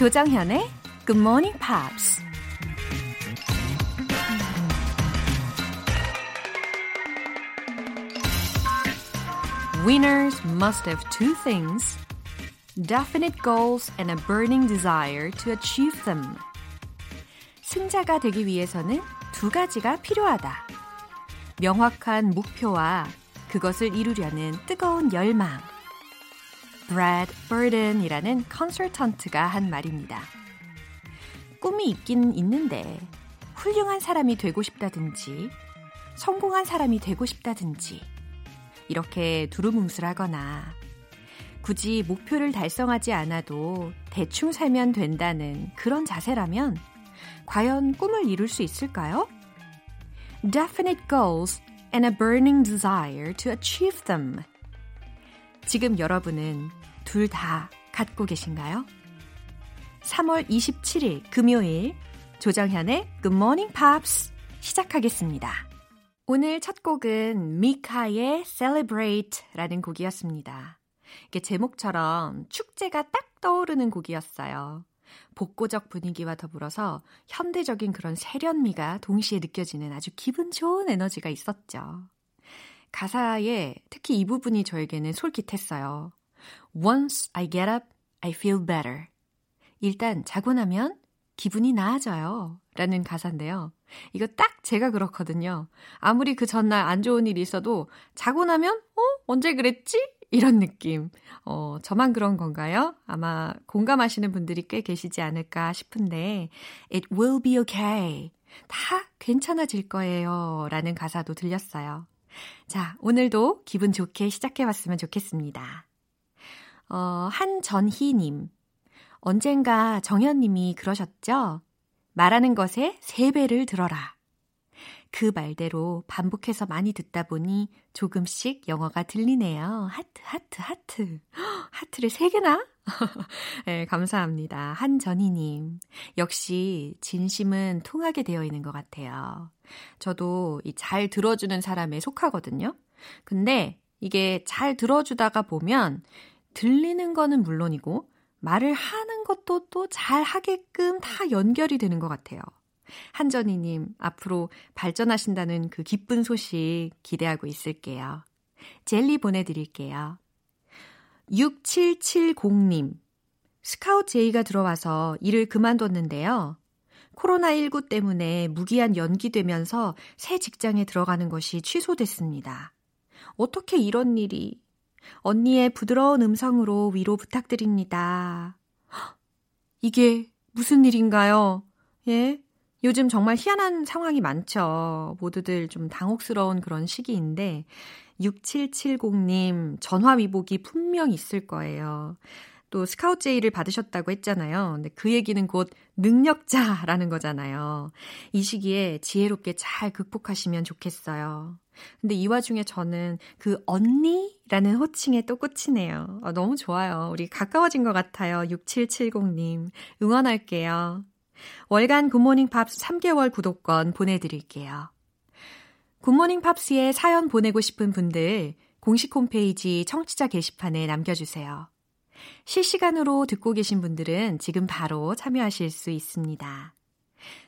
조정현의 Good Morning Pops. Winners must have two things definite goals and a burning desire to achieve them. 승자가 되기 위해서는 두 가지가 필요하다. 명확한 목표와 그것을 이루려는 뜨거운 열망. Brad Burden이라는 컨설턴트가 한 말입니다. 꿈이 있긴 있는데 훌륭한 사람이 되고 싶다든지 성공한 사람이 되고 싶다든지 이렇게 두루뭉술하거나 굳이 목표를 달성하지 않아도 대충 살면 된다는 그런 자세라면 과연 꿈을 이룰 수 있을까요? Definite goals and a burning desire to achieve them. 지금 여러분은 둘 다 갖고 계신가요? 3월 27일 금요일 조정현의 Good Morning Pops 시작하겠습니다. 오늘 첫 곡은 미카의 Celebrate라는 곡이었습니다. 이게 제목처럼 축제가 딱 떠오르는 곡이었어요. 복고적 분위기와 더불어서 현대적인 그런 세련미가 동시에 느껴지는 아주 기분 좋은 에너지가 있었죠. 가사에 특히 이 부분이 저에게는 솔깃했어요. Once I get up, I feel better. 일단 자고 나면 기분이 나아져요. 라는 가사인데요. 이거 딱 제가 그렇거든요. 아무리 그 전날 안 좋은 일이 있어도 자고 나면, 어? 언제 그랬지? 이런 느낌. 어, 저만 그런 건가요? 아마 공감하시는 분들이 꽤 계시지 않을까 싶은데, It will be okay. 다 괜찮아질 거예요. 라는 가사도 들렸어요. 자, 오늘도 기분 좋게 시작해 봤으면 좋겠습니다. 어, 한전희님. 언젠가 정현님이 그러셨죠? 말하는 것에 세 배를 들어라. 그 말대로 반복해서 많이 듣다 보니 조금씩 영어가 들리네요. 하트, 하트, 하트. 하트를 세 개나? 네, 감사합니다. 한전희님. 역시 진심은 통하게 되어 있는 것 같아요. 저도 잘 들어주는 사람에 속하거든요. 근데 이게 잘 들어주다가 보면 들리는 거는 물론이고 말을 하는 것도 또 잘 하게끔 다 연결이 되는 것 같아요. 한전희님, 앞으로 발전하신다는 그 기쁜 소식 기대하고 있을게요. 젤리 보내드릴게요. 6770님, 스카웃 제의가 들어와서 일을 그만뒀는데요. 코로나19 때문에 무기한 연기되면서 새 직장에 들어가는 것이 취소됐습니다. 어떻게 이런 일이 언니의 부드러운 음성으로 위로 부탁드립니다. 이게 무슨 일인가요? 예? 요즘 정말 희한한 상황이 많죠. 모두들 좀 당혹스러운 그런 시기인데, 6770님 전화위복이 분명 있을 거예요. 또 스카우트 제의를 받으셨다고 했잖아요. 근데 그 얘기는 곧 능력자라는 거잖아요. 이 시기에 지혜롭게 잘 극복하시면 좋겠어요. 근데 이 와중에 저는 그 언니라는 호칭에 또 꽂히네요. 아, 너무 좋아요. 우리 가까워진 것 같아요. 6770님. 응원할게요. 월간 굿모닝 팝스 3개월 구독권 보내드릴게요. 굿모닝 팝스에 사연 보내고 싶은 분들 공식 홈페이지 청취자 게시판에 남겨주세요. 실시간으로 듣고 계신 분들은 지금 바로 참여하실 수 있습니다.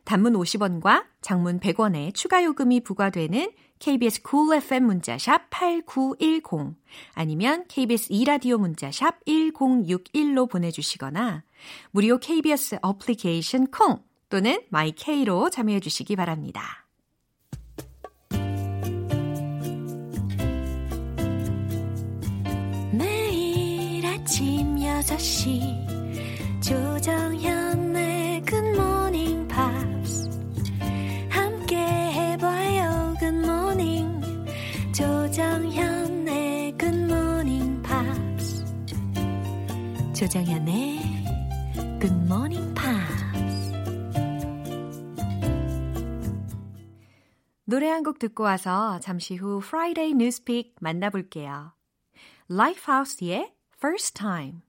단문 50원과 장문 100원의 추가 요금이 부과되는 KBS cool FM 문자샵 8910 아니면 KBS 2라디오 문자샵 1061로 보내주시거나 무료 KBS 어플리케이션 콩 또는 마이케이로 참여해 주시기 바랍니다. 6시. 조정현의 굿모닝 팝스 함께 해봐요 굿모닝 조정현의 굿모닝 팝스 조정현의 굿모닝 팝스 노래 한 곡 듣고 와서 잠시 후 Friday Newspeak 만나볼게요. Lifehouse의 First Time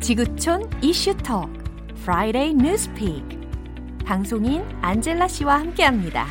지구촌 이슈톡 Friday Newspeak 방송인 안젤라 씨와 함께합니다.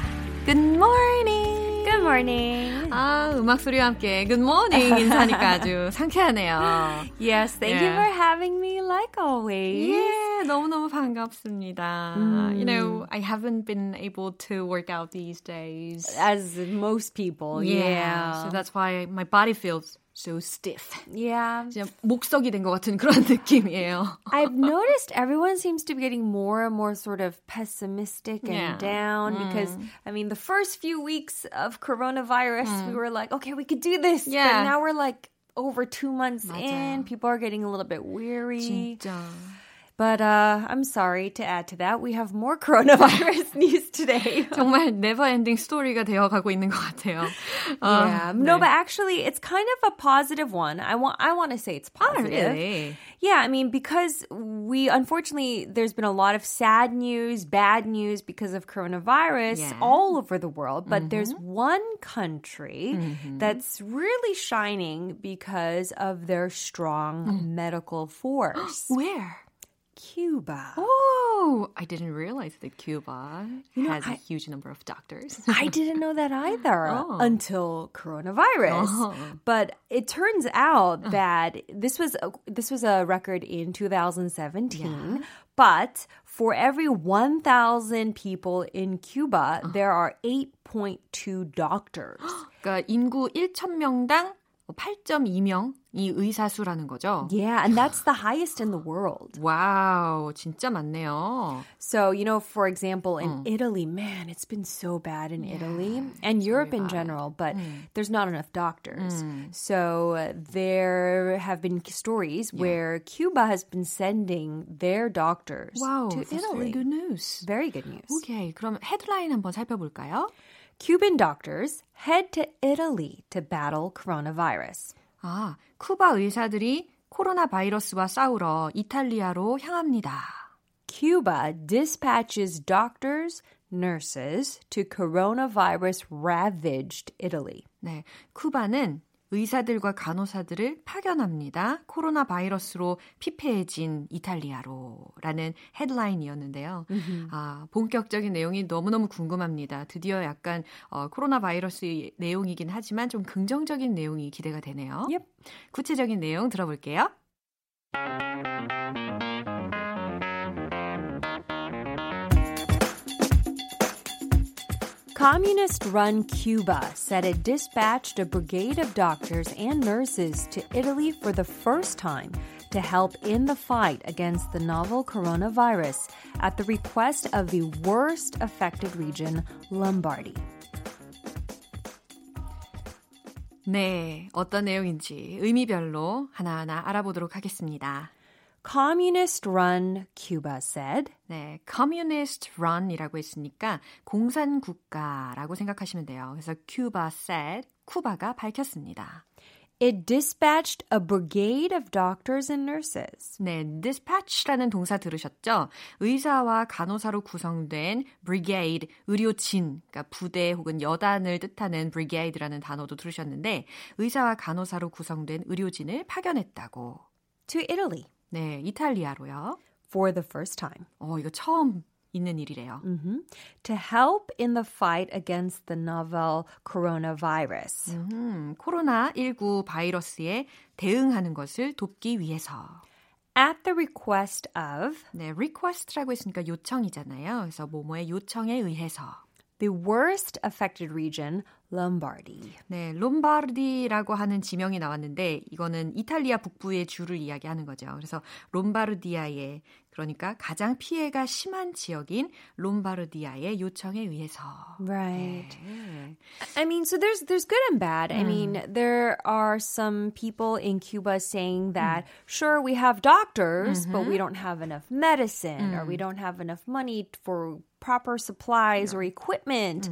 Good morning! Good morning. 아, 음악 소리와 함께 good morning 인사니까 아주 상쾌하네요. Yes, thank yeah. you for having me like always. Yeah, 너무너무 반갑습니다. Mm. You know, I haven't been able to work out these days. As most people, yeah. yeah. So that's why my body feels so stiff. Yeah. 그냥 목석이 된 것 같은 그런 느낌이에요. I've noticed everyone seems to be getting more and more sort of pessimistic and yeah. down mm. because, I mean, the first few weeks of coronavirus, mm. we were like, okay, we could do this. Yeah. But now we're like over two months 맞아요. in. People are getting a little bit weary. 진짜. But uh, I'm sorry to add to that. We have more coronavirus news today. 정말 never-ending story가 되어가고 있는 것 같아요. Uh, yeah, 네. no, but actually, it's kind of a positive one. I want I want to say it's positive. Oh, really? Yeah, I mean because we unfortunately there's been a lot of sad news, bad news because of coronavirus yeah. all over the world. But mm-hmm. there's one country mm-hmm. that's really shining because of their strong mm. medical force. Where? Cuba. Oh, I didn't realize that Cuba you know, has I, a huge number of doctors. I didn't know that either oh. until coronavirus. Oh. But it turns out oh. that this was a, this was a record in 2017. Yeah. But for every 1,000 people in Cuba, there are 8.2 doctors. 그러니까 인구 1,000명당 8.2명이 의사수라는 거죠. Yeah, and that's the highest in the world. wow, 진짜 많네요. So, you know, for example, in 음. Italy, man, it's been so bad in yeah, Italy and Europe in general, but 음. there's not enough doctors. 음. So, uh, there have been stories yeah. where Cuba has been sending their doctors wow, to Italy. Very good news. Very good news. Okay, 그럼 헤드라인 한번 살펴볼까요? Cuban doctors head to Italy to battle coronavirus. 아, 쿠바 의사들이 코로나 바이러스와 싸우러 이탈리아로 향합니다. Cuba dispatches doctors, nurses to coronavirus ravaged Italy. 네, 쿠바는 의사들과 간호사들을 파견합니다. 코로나 바이러스로 피폐해진 이탈리아로 라는 헤드라인이었는데요. 아, 본격적인 내용이 너무너무 궁금합니다. 드디어 약간 어, 코로나 바이러스 내용이긴 하지만 좀 긍정적인 내용이 기대가 되네요. Yep. 구체적인 내용 들어볼게요. Communist run Cuba said it dispatched a brigade of doctors and nurses to Italy for the first time to help in the fight against the novel coronavirus at the request of the worst affected region, Lombardy. 네, 어떤 내용인지 의미별로 하나하나 알아보도록 하겠습니다. Communist run Cuba said. 네, communist run이라고 했으니까 공산 국가라고 생각하시면 돼요. 그래서 Cuba said, 쿠바가 밝혔습니다. It dispatched a brigade of doctors and nurses. 네, dispatch라는 동사 들으셨죠? 의사와 간호사로 구성된 brigade, 의료진, 그러니까 부대 혹은 여단을 뜻하는 brigade라는 단어도 들으셨는데 의사와 간호사로 구성된 의료진을 파견했다고. To Italy. 네, 이탈리아로요. For the first time. 어, 이거 처음 있는 일이래요. Mm-hmm. To help in the fight against the novel coronavirus. Mm-hmm. 코로나19 바이러스에 대응하는 것을 돕기 위해서. At the request of. 네, request라고 했으니까 요청이잖아요. 그래서 뭐뭐의 요청에 의해서. The worst affected region, Lombardy. 네, 롬바르디라고 하는 지명이 나왔는데 이거는 이탈리아 북부의 주를 이야기하는 거죠. 그래서 롬바르디아의 그러니까 가장 피해가 심한 지역인 롬바르디아의 요청에 의해서. Right. 네. I mean, so there's there's good and bad. I mean, there are some people in Cuba saying that sure we have doctors, but we don't have enough medicine or we don't have enough money for proper supplies or equipment.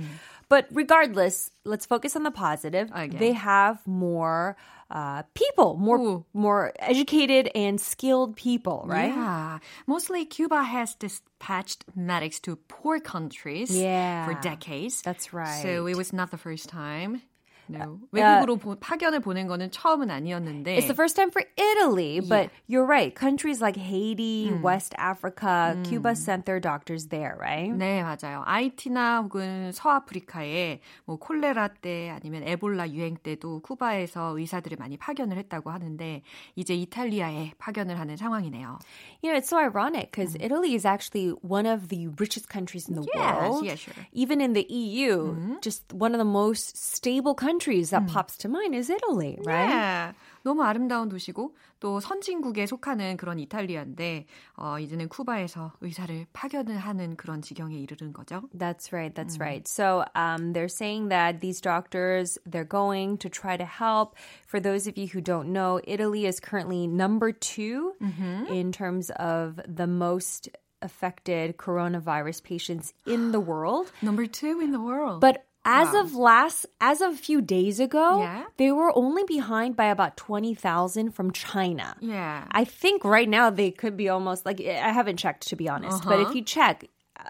But regardless, let's focus on the positive. Okay. They have more uh, people, more Ooh. more educated and skilled people, right? Yeah. Mostly Cuba has dispatched medics to poor countries yeah. for decades. That's right. So it was not the first time. No. 외국으로 uh, 보, 파견을 보낸 거는 처음은 아니었는데. It's the first time for Italy, but yeah. you're right. Countries like Haiti, 음. West Africa, 음. Cuba sent their doctors there, right? 네, 맞아요. 아이티나 혹은 서아프리카에 뭐 콜레라 때 아니면 에볼라 유행 때도 쿠바에서 의사들을 많이 파견을 했다고 하는데 이제 이탈리아에 파견을 하는 상황이네요. You know, it's so ironic because mm. Italy is actually one of the richest countries in the yes, world. Yeah, sure. Even in the EU, mm-hmm. just one of the most stable countries that mm. pops to mind is Italy, right? Yeah. 너무 아름다운 도시고 또 선진국에 속하는 그런 이탈리아인데 어, 이제는 쿠바에서 의사를 파견을 하는 그런 지경에 이르는 거죠. That's right. That's 음. right. So um, they're saying that these doctors they're going to try to help. For those of you who don't know, Italy is currently number 2 mm-hmm. in terms of the most affected coronavirus patients in the world. Number two in the world. But as wow. of last, as of a few days ago, yeah. they were only behind by about 20,000 from China. Yeah. I think right now they could be almost like, I haven't checked to be honest, uh-huh. but if uh-huh. you check,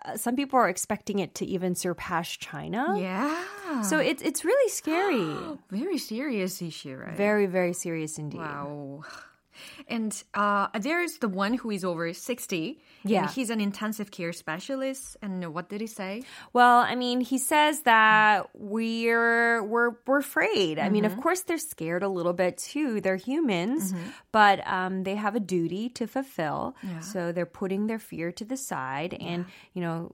uh, some people are expecting it to even surpass China. Yeah. So it's it's really scary. very serious issue, right? Very very serious indeed. Wow. And uh, there's the one who is over 60. Yeah. he's an intensive care specialist. And what did he say? Well, I mean, he says that we're we're we're afraid. Mm-hmm. I mean, of mm-hmm. course they're scared a little bit too. They're humans, mm-hmm. but um, they have a duty to fulfill. Yeah. So they're putting their fear to the side, yeah. and you know,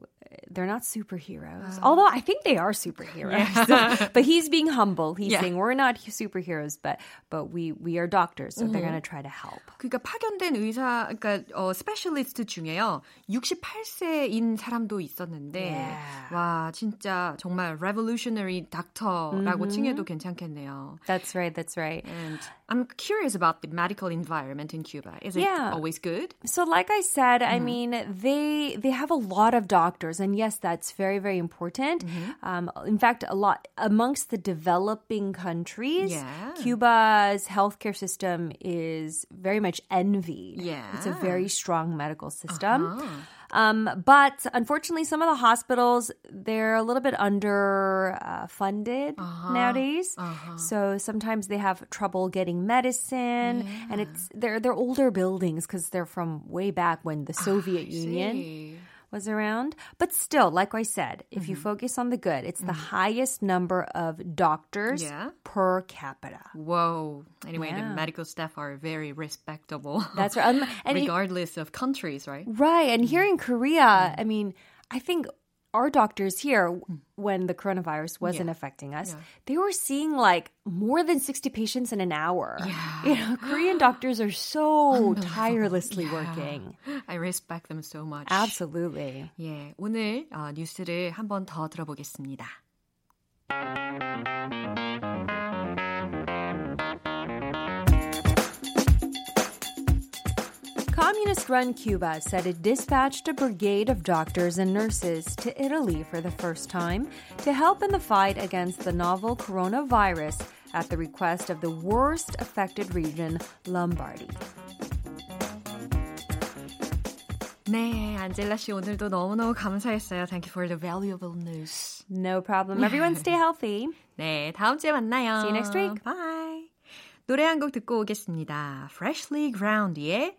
they're not superheroes. Uh, Although I think they are superheroes. Yeah. so, but he's being humble. He's yeah. saying we're not superheroes, but but we we are doctors, so mm-hmm. they're going to try to help. 그러니까 파견된 의사, 그러니까 어, 스페셜리스트 중에요. 68세인 사람도 있었는데 yeah. 와 진짜 정말 revolutionary doctor라고 mm-hmm. 칭해도 괜찮겠네요. That's right. That's right. And I'm curious about the medical environment in Cuba. Is it yeah. always good? So like I said, mm. I mm-hmm. mean they they have a lot of doctors and yes, that's very very important. Mm-hmm. Um, in fact, a lot amongst the developing countries, yeah. Cuba's healthcare system is very much envied. Yeah. It's a very strong medical system. Uh-huh. Um, but unfortunately, some of the hospitals they're a little bit under uh, funded uh-huh. nowadays. Uh-huh. So sometimes they have trouble getting medicine, yeah. and it's they're they're older buildings because they're from way back when the Soviet Union was around. But still, like I said, if mm-hmm. you focus on the good, it's mm-hmm. the highest number of doctors yeah. per capita. Whoa. Anyway, yeah. the medical staff are very respectable. That's right. Um, regardless of countries, right? Right. And here in Korea, mm-hmm. I mean, I think our doctors here, hmm. when the coronavirus wasn't yeah. affecting us, yeah. they were seeing like more than 60 patients in an hour. Yeah. You know, Korean doctors are so tirelessly yeah. working. I respect them so much. Absolutely. 예, 오늘 어, 뉴스를 한 번 더 들어보겠습니다. Communist run Cuba said it dispatched a brigade of doctors and nurses to Italy for the first time to help in the fight against the novel coronavirus at the request of the worst affected region, Lombardy. 네, 안젤라 씨 오늘도 너무너무 감사했어요. Thank you for the valuable news. No problem. Everyone stay healthy. 네, 다음 주에 만나요. See you next week. Bye. 노래 한 곡 듣고 오겠습니다. Freshly Ground의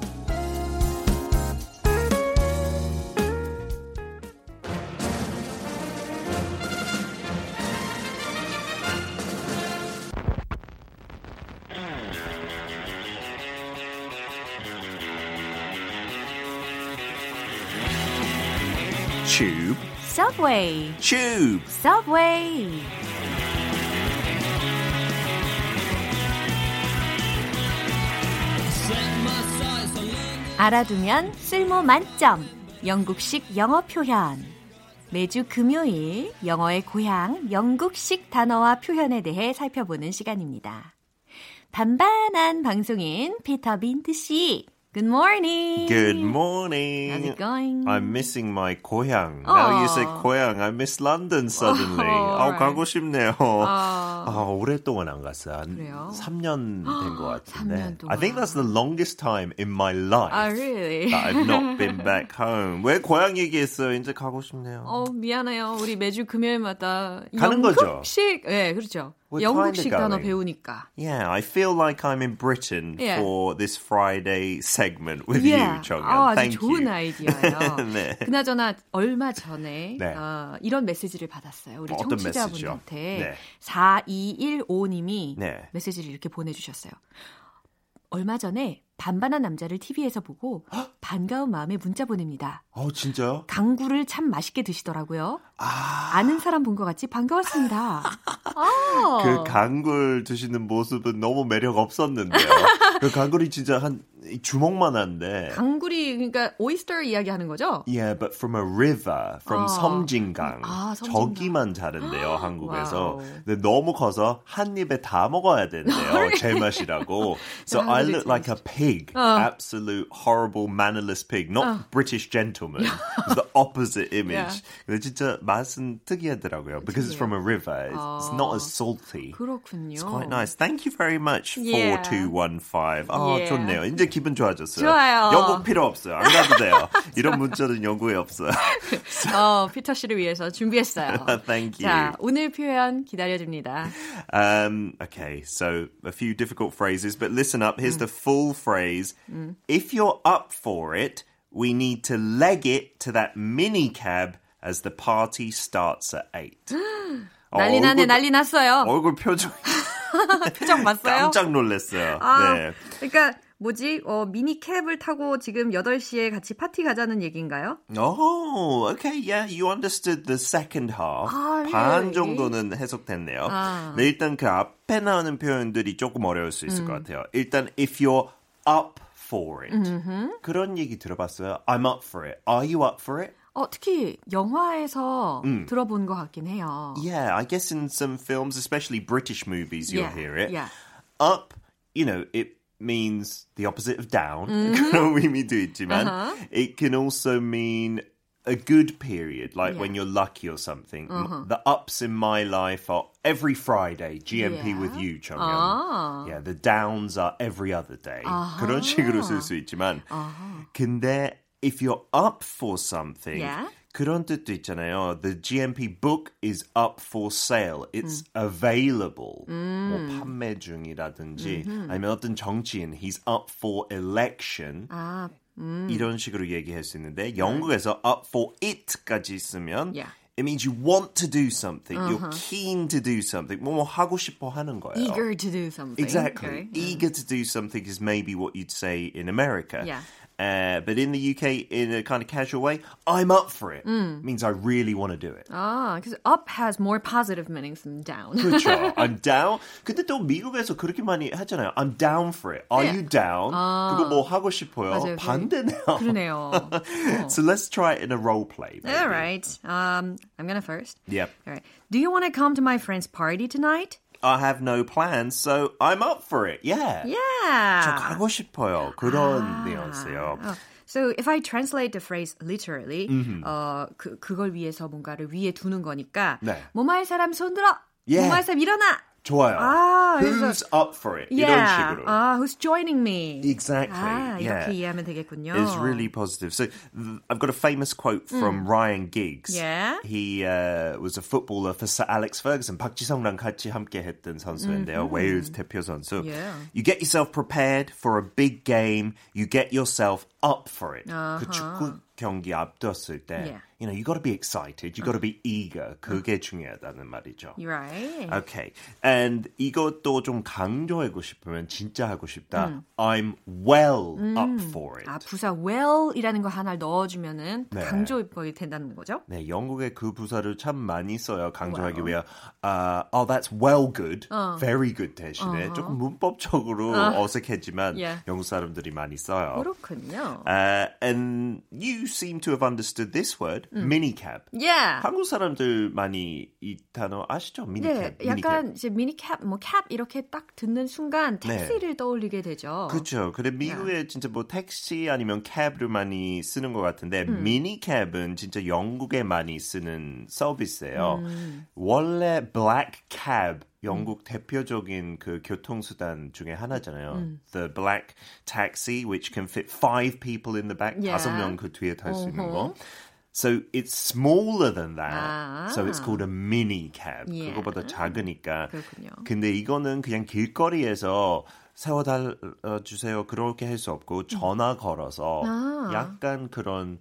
Tube. Subway. Tube. Subway. 알아두면 쓸모 만점. 영국식 영어 표현. 매주 금요일 영어의 고향 영국식 단어와 표현에 대해 살펴보는 시간입니다. 반반한 방송인 피터 빈트 씨. Good morning. Good morning. How's it going? I'm missing my 고향. Now you say 고향. I miss London suddenly. Oh, 아, alright. 가고 싶네요. 아, 오랫동안 안 갔어요. 한 그래요? 3년 된 것 같은데. 3년 I think that's the longest time in my life Ah, really? that I've not been back home. 왜 고향 얘기했어요? 이제 가고 싶네요. 어, 미안해요. 우리 매주 금요일마다 가는 거죠? 영국식, 네, 그렇죠. We're 영국식 단어 going. 배우니까. Yeah, I feel like I'm in Britain Yeah. for this Friday segment with Yeah. you, 정연. 아, 아주 Thank 좋은 you. 아이디어예요. 네. 그나저나 얼마 전에 네. 어, 이런 메시지를 받았어요. 우리 청취자분한테? 네. 4215님이 네. 메시지를 이렇게 보내주셨어요. 얼마 전에 반반한 남자를 TV에서 보고 반가운 마음에 문자 보냅니다. 어, 진짜요? 강구를 참 맛있게 드시더라고요. 아. 아는 사람 본 것 같이 반가웠습니다. 아. 그 강굴 드시는 모습은 너무 매력 없었는데요. 그 강굴이 진짜 한 주먹만 한데. 강굴이 그러니까 oyster 이야기하는 거죠? Yeah, but from a river, from 아. 섬진강. 아, 섬진강. 거기만 자란대요, 한국에서. Wow. 근데 너무 커서 한 입에 다 먹어야 된대요, 제 맛이라고. So I look like a pig, absolute horrible mannerless pig, not British gentleman. It's the opposite image. 근데 진짜 맛은 특이하더라고요, because it's from a river. It's, it's not as salty. 그렇군요. It's quite nice. Thank you very much, Yeah. 4215. 아, Yeah. 좋네요. 이제 기분 좋아졌어요. 좋아요. 영국 필요 없어요. 안 가도 돼요. 이런 문자는 영국에 없어요. 어, 피터 씨를 위해서 준비했어요. Thank you. 자, 오늘 표현 기다려줍니다. Um, okay, so a few difficult phrases, but listen up. Here's the full phrase. If you're up for it, we need to leg it to that mini cab as the party starts at 8. 어, 난리 나네, 얼굴- 난리 났어요. 얼굴 표정 표정 봤어요? 깜짝 놀랐어요. 아, 네. 그러니까 뭐지? 어, 미니 캡을 타고 지금 8시에 같이 파티 가자는 얘기인가요? Oh, okay, yeah, you understood the second half. 아, 반 really? 정도는 해석됐네요. 아. 네, 일단 그 앞에 나오는 표현들이 조금 어려울 수 있을 것 같아요. 일단, if you're up for it. 그런 얘기 들어봤어요? I'm up for it. Are you up for it? 어, 특히 영화에서 음. 들어본 것 같긴 해요. Yeah, I guess in some films, especially British movies, you'll Yeah, hear it. yeah. Up, you know, it means the opposite of down. Mm-hmm. 그런 의미도 있지만, Uh-huh. it can also mean a good period, like Yeah. Uh-huh. when you're lucky or something. M- The ups in my life are every Friday, GMP Yeah. with you, 정연. 아. Yeah, the downs are every other day. 그런 식으로 쓸 수 있지만, 근데 if you're up for something, Yeah. 그런 뜻도 있잖아요. The GMP book is up for sale. It's available. 뭐 판매 중이라든지 아니면 어떤 정치인 he's up for election. 아, 이런 식으로 얘기할 수 있는데 영국에서 up for it까지 있으면 Yeah. it means you want to do something. You're keen to do something. 뭐 하고 싶어 하는 거예요. eager to do something. Exactly. Okay. Eager to do something is maybe what you'd say in America. Yeah. Uh, but in the UK, in a kind of casual way, I'm up for it. Means I really want to do it. 아, because up has more positive meanings than down. 그렇죠. I'm down. 근데 또 미국에서 그렇게 많이 하잖아요. I'm down for it. Are Yeah. you down? 그거 뭐 하고 싶어요? 맞아요. 반대네요. 그러네요. so let's try it in a role play. maybe. All right. Um, I'm gonna first. Yep. All right. Do you want to come to my friend's party tonight? I have no plans, so I'm up for it. Yeah. 저 Yeah. 가고 싶어요. 그런 뉘앙스요. Oh, So if I translate the phrase literally, Mm-hmm. 어, 그, 그걸 위해서 뭔가를 위에 두는 거니까 네. 뭐할 사람 손 들어! Yeah. 뭐할 사람 일어나! 좋아요. 아, Who's up for it? 이런 Yeah. 식으로. 아, who's joining me? Exactly. 아, yeah. 이렇게 이해하면 되겠군요. It's really positive. So th- I've got a famous quote from Ryan Giggs. Mm. Yeah. He uh, was a footballer for Sir Alex Ferguson. 박지성랑 같이 함께 했던 선수인데요. 웨일스 대표 선수. Mm-hmm. Yeah. You get yourself prepared for a big game. You get yourself up for it. 그 축구 경기 앞뒀을 때, Yeah. you know, you got to be excited. You got to be eager. 그게 중요하다는 말이죠. Right. Okay. And 이것도 좀 강조하고 싶으면 진짜 하고 싶다. 음. I'm well up for it. 아, 부사 well이라는 거 하나를 넣어주면은 네. 강조법이 된다는 거죠? 네, 영국의 그 부사를 참 많이 써요. 강조하기 위해. Uh, oh, that's well good. Very good 대신에 조금 문법적으로 어색했지만 Yeah. 영국 사람들이 많이 써요. 그렇군요. Uh, and you seem to have understood this word, minicab. Yeah. 한국 사람들 많이 이 단어 아시죠? 미니캡. 네, 약간 이제 미니캡, 뭐캡 이렇게 딱 듣는 순간 택시를 떠올리게 되죠. 그렇죠. 근데 미국에 진짜 뭐 택시 아니면 캡를 많이 쓰는 것 같은데 미니캡은 진짜 영국에 많이 쓰는 서비스예요. 원래 black cab 영국 대표적인 그 교통수단 중에 하나잖아요. The black taxi, which can fit five people in the back, Yeah. 다섯 명그 뒤에 탈 수 있는 거. So it's smaller than that. 아. So it's called a mini cab. Yeah. 그거보다 작으니까. 그렇군요. 근데 이거는 그냥 길거리에서 세워달 주세요. 그렇게 할 수 없고 전화 걸어서 아. 약간 그런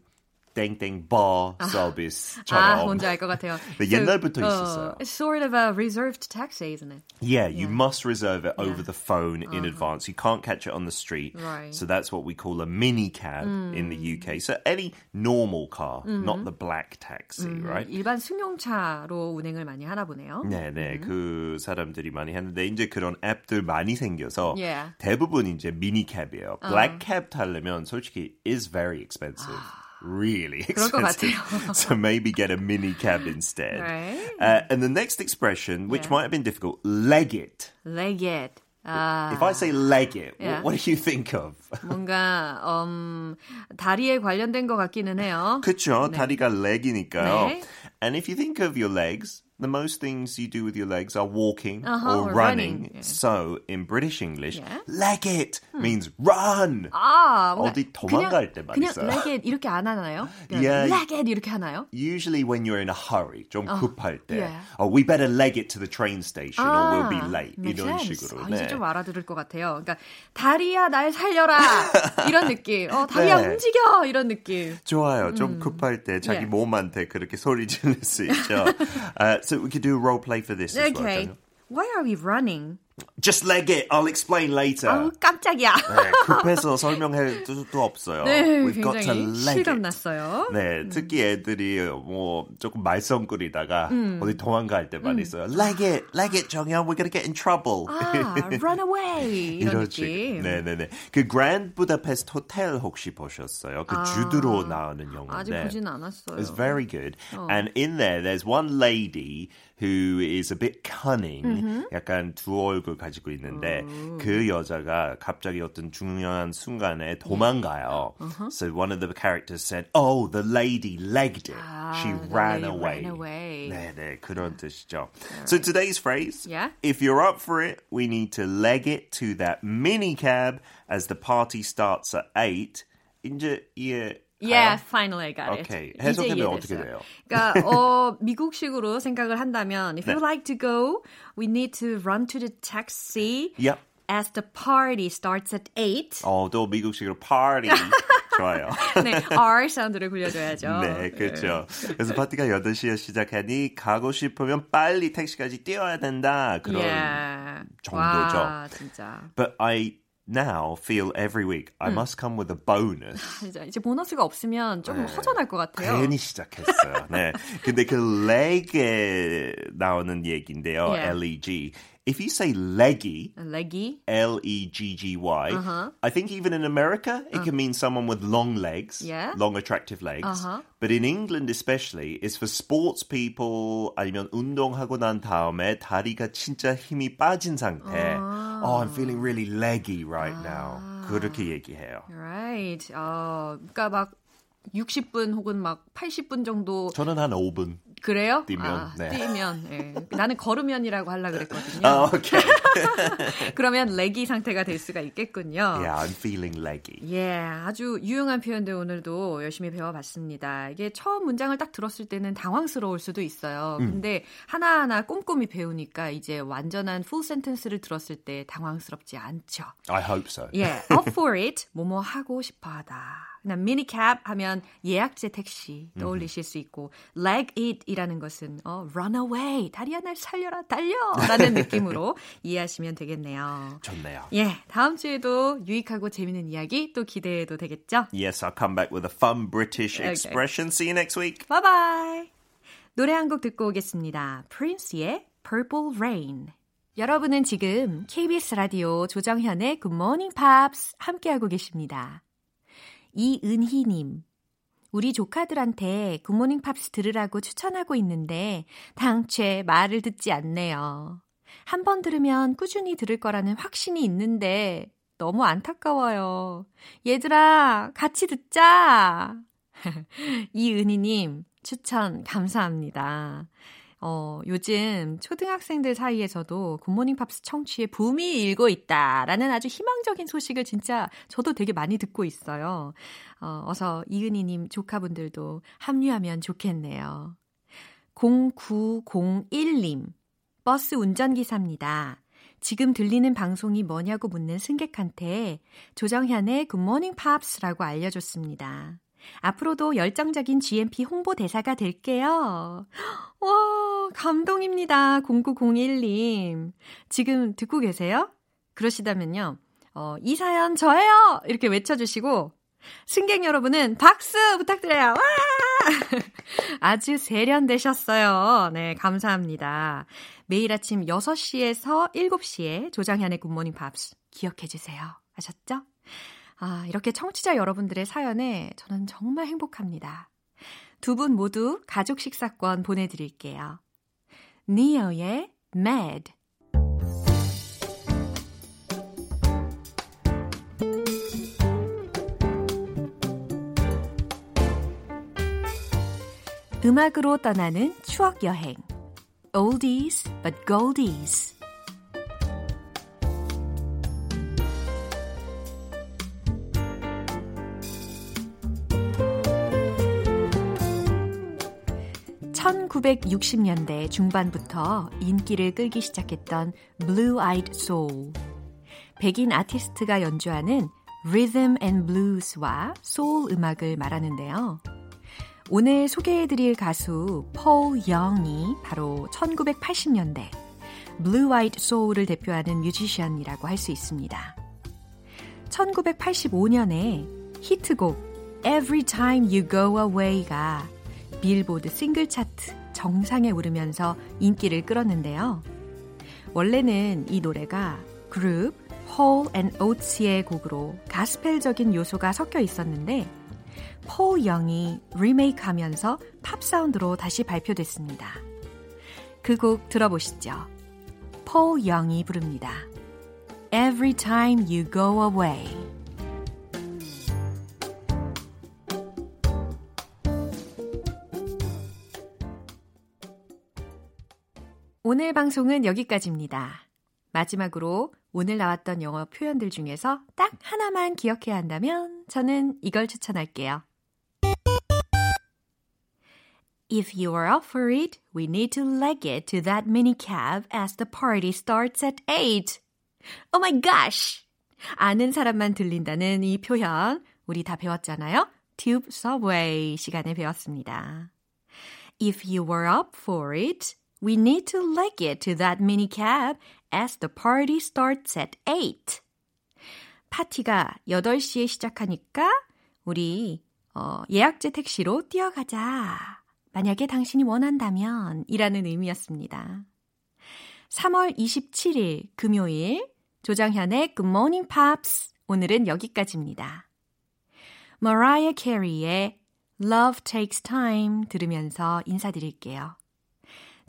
땡땡 버 아, 서비스처럼. 뭔지 알 것 같아요. 네, 옛날부터 So, 있었어요. uh, It's sort of a reserved taxi, isn't it? Yeah, you must reserve it over Yeah. Uh-huh. the phone in advance. You can't catch it on the street. Right. So that's what we call a mini cab in the UK. So any normal car, not the black taxi, right? 일반 승용차로 운행을 많이 하나 보네요. 네, 네. 그 사람들이 많이 하는데 이제 그런 앱들 많이 생겨서 Yeah. 대부분 이제 미니캡이에요. 블랙캡 타려면 솔직히 is very expensive. Really 그럴 것 expensive. 같아요. so maybe get a mini cab instead. Right. Uh, and the next expression, which Yeah. might have been difficult, leg it. Leg it. 아, If I say leg it, wh- Yeah. what, do you think of? 뭔가 음, 다리에 관련된 것 같기는 해요. 그쵸? 다리가 leg이니까요. 네. And if you think of your legs, the most things you do with your legs are walking Uh-huh, or or running. running, yeah. So in British English, Yeah. leg it means run. 아, 뭔가 어디 도망갈 때 그냥 말이죠. leg it 이렇게 안 하나요? 그냥 Yeah. leg it 이렇게 하나요? Usually when you're in a hurry, 좀 급할 때, yeah. oh, we better leg it to the train station or we'll be 아, late. makes 이런 sense. 식으로. 아, 네. 이제 좀 알아들을 것 같아요. 그러니까 다리야 날 살려라 이런 느낌. 어 다리야 네. 움직여 이런 느낌. 좋아요. 좀 급할 때 자기 Yeah. 몸한테 그렇게 소리 지를 수 있죠. uh, so we could do a role play for this as well. Okay. Why are we running? Just leg it. I'll explain later. 아우 깜짝이야. 네, 급해서 설명할 수도 없어요. 네, We've got to 굉장히 leg 실감 it. 났어요. 네, 특히 애들이 뭐 조금 말썽꾸리다가 음. 어디 도망갈 때 많이 있어요. Leg it, leg it, 정현. We're gonna get in trouble. 아, run away 이런 이런 식. 느낌. 네네네. 그 그랜드 부다페스트 호텔 혹시 보셨어요? 그 주드로 나오는 영화인데. 아직 보진 않았어요. It's very good. And in there, there's one lady who is a bit cunning. 약간 두 얼굴 가지고 있는데 그 여자가 갑자기 어떤 중요한 순간에 도망가요. So one of the characters said, "Oh, the lady legged it. She the ran lady away." ran away. 네네 그런 뜻이죠. So today's phrase, Yeah. if you're up for it, we need to leg it to that mini cab as the party starts at 8. 이제 이해 Yeah, finally I got it. 오케이. 해석하면. 어떻게 돼요? 그러니까 어, 미국식으로 생각을 한다면 if 네. you like to go, we need to run to the taxi Yep. as the party starts at 8. 어, 또 미국식으로 party. 좋아요. 네, R 사운드를 굴려줘야죠. 네, 그렇죠. 그래서 파티가 8시에 시작하니 가고 싶으면 빨리 택시까지 뛰어야 된다. 그런 Yeah. 정도죠. 와, 진짜. But I now feel every week I must come with a bonus. 진짜 이제 보너스가 없으면 조금 허전할 것 같아요. 괜히 시작했어요. 네. 근데 그 leg에 나오는 얘기인데요. Yeah. L-E-G. If you say leggy, 레기. L-E-G-G-Y, Uh-huh. I think even in America, it can mean someone with long legs, Yeah. long attractive legs. Uh-huh. But in England especially, it's for sports people 아니면 운동하고 난 다음에 다리가 진짜 힘이 빠진 상태. Oh, I'm feeling really leggy right now. 그렇게 얘기해요. Right. 어, 그러니까 막 60분 혹은 막 80분 정도 저는 한 5분. 그래요? 뛰면, 아, 네. 뛰면. 예. 나는 걸으면이라고 하려 그랬거든요. 아, okay. 그러면 레기 상태가 될 수가 있겠군요. yeah, I'm feeling leggy. 예, 아주 유용한 표현들 오늘도 열심히 배워봤습니다. 이게 처음 문장을 딱 들었을 때는 당황스러울 수도 있어요. 음. 근데 하나하나 꼼꼼히 배우니까 이제 완전한 풀 센텐스를 들었을 때 당황스럽지 않죠. I hope so. 예, up for it, 뭐뭐 하고 싶어 하다. 그냥 미니캡 하면 예약제 택시 떠올리실 수 있고 leg it 이라는 것은 어, run away, 다리야 날 살려라, 달려! 라는 느낌으로 이해하시면 되겠네요. 좋네요. 예, 다음 주에도 유익하고 재밌는 이야기 또 기대해도 되겠죠? Yes, I'll come back with a fun British Okay. expression. See you next week. 바이바이! 노래 한 곡 듣고 오겠습니다. 프린스의 Purple Rain. 여러분은 지금 KBS 라디오 조정현의 Good Morning Pops 함께하고 계십니다. 이은희님. 우리 조카들한테 굿모닝 팝스 들으라고 추천하고 있는데 당최 말을 듣지 않네요. 한 번 들으면 꾸준히 들을 거라는 확신이 있는데 너무 안타까워요. 얘들아, 같이 듣자! 이은희님, 추천 감사합니다. 어, 요즘 초등학생들 사이에서도 굿모닝 팝스 청취에 붐이 일고 있다라는 아주 희망적인 소식을 진짜 저도 되게 많이 듣고 있어요. 어, 어서 이은희님 조카분들도 합류하면 좋겠네요. 0901님, 버스 운전기사입니다. 지금 들리는 방송이 뭐냐고 묻는 승객한테 조정현의 굿모닝 팝스라고 알려줬습니다. 앞으로도 열정적인 GMP 홍보 대사가 될게요. 와, 감동입니다. 0901님. 지금 듣고 계세요? 그러시다면요. 어, 이 사연 저예요! 이렇게 외쳐주시고, 승객 여러분은 박수 부탁드려요. 와! 아주 세련되셨어요. 네, 감사합니다. 매일 아침 6시에서 7시에 조장현의 굿모닝 팝스 기억해 주세요. 아셨죠? 아, 이렇게 청취자 여러분들의 사연에 저는 정말 행복합니다. 두 분 모두 가족 식사권 보내드릴게요. 니어의 Mad 음악으로 떠나는 추억 여행 Oldies but Goldies (1960년대) 중반부터 인기를 끌기 시작했던 Blue Eyed Soul 백인 아티스트가 연주하는 Rhythm and Blues와 소울 음악을 말하는데요. 오늘 소개해드릴 가수 폴 영이 바로 1980년대 Blue Eyed Soul을 대표하는 뮤지션이라고 할 수 있습니다. 1985년에 히트곡 Every Time You Go Away가 빌보드 싱글 차트 정상에 오르면서 인기를 끌었는데요. 원래는 이 노래가 그룹 홀 앤 오츠의 곡으로 가스펠적인 요소가 섞여 있었는데 폴 영이 리메이크하면서 팝 사운드로 다시 발표됐습니다. 그 곡 들어보시죠. 폴 영이 부릅니다. Every time you go away. 오늘 방송은 여기까지입니다. 마지막으로 오늘 나왔던 영어 표현들 중에서 딱 하나만 기억해야 한다면 저는 이걸 추천할게요. If you are up for it, we need to leg it to that mini cab as the party starts at 8. Oh my gosh! 아는 사람만 들린다는 이 표현 우리 다 배웠잖아요. Tube Subway 시간에 배웠습니다. If you were up for it, we need to leg it to that mini cab as the party starts at 8. 파티가 8시에 시작하니까 우리 어, 예약제 택시로 뛰어가자. 만약에 당신이 원한다면 이라는 의미였습니다. 3월 27일 금요일 조장현의 Good Morning Pops 오늘은 여기까지입니다. Mariah Carey의 Love Takes Time 들으면서 인사드릴게요.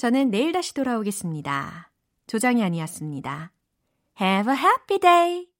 저는 내일 다시 돌아오겠습니다. 조장현이었습니다. Have a happy day!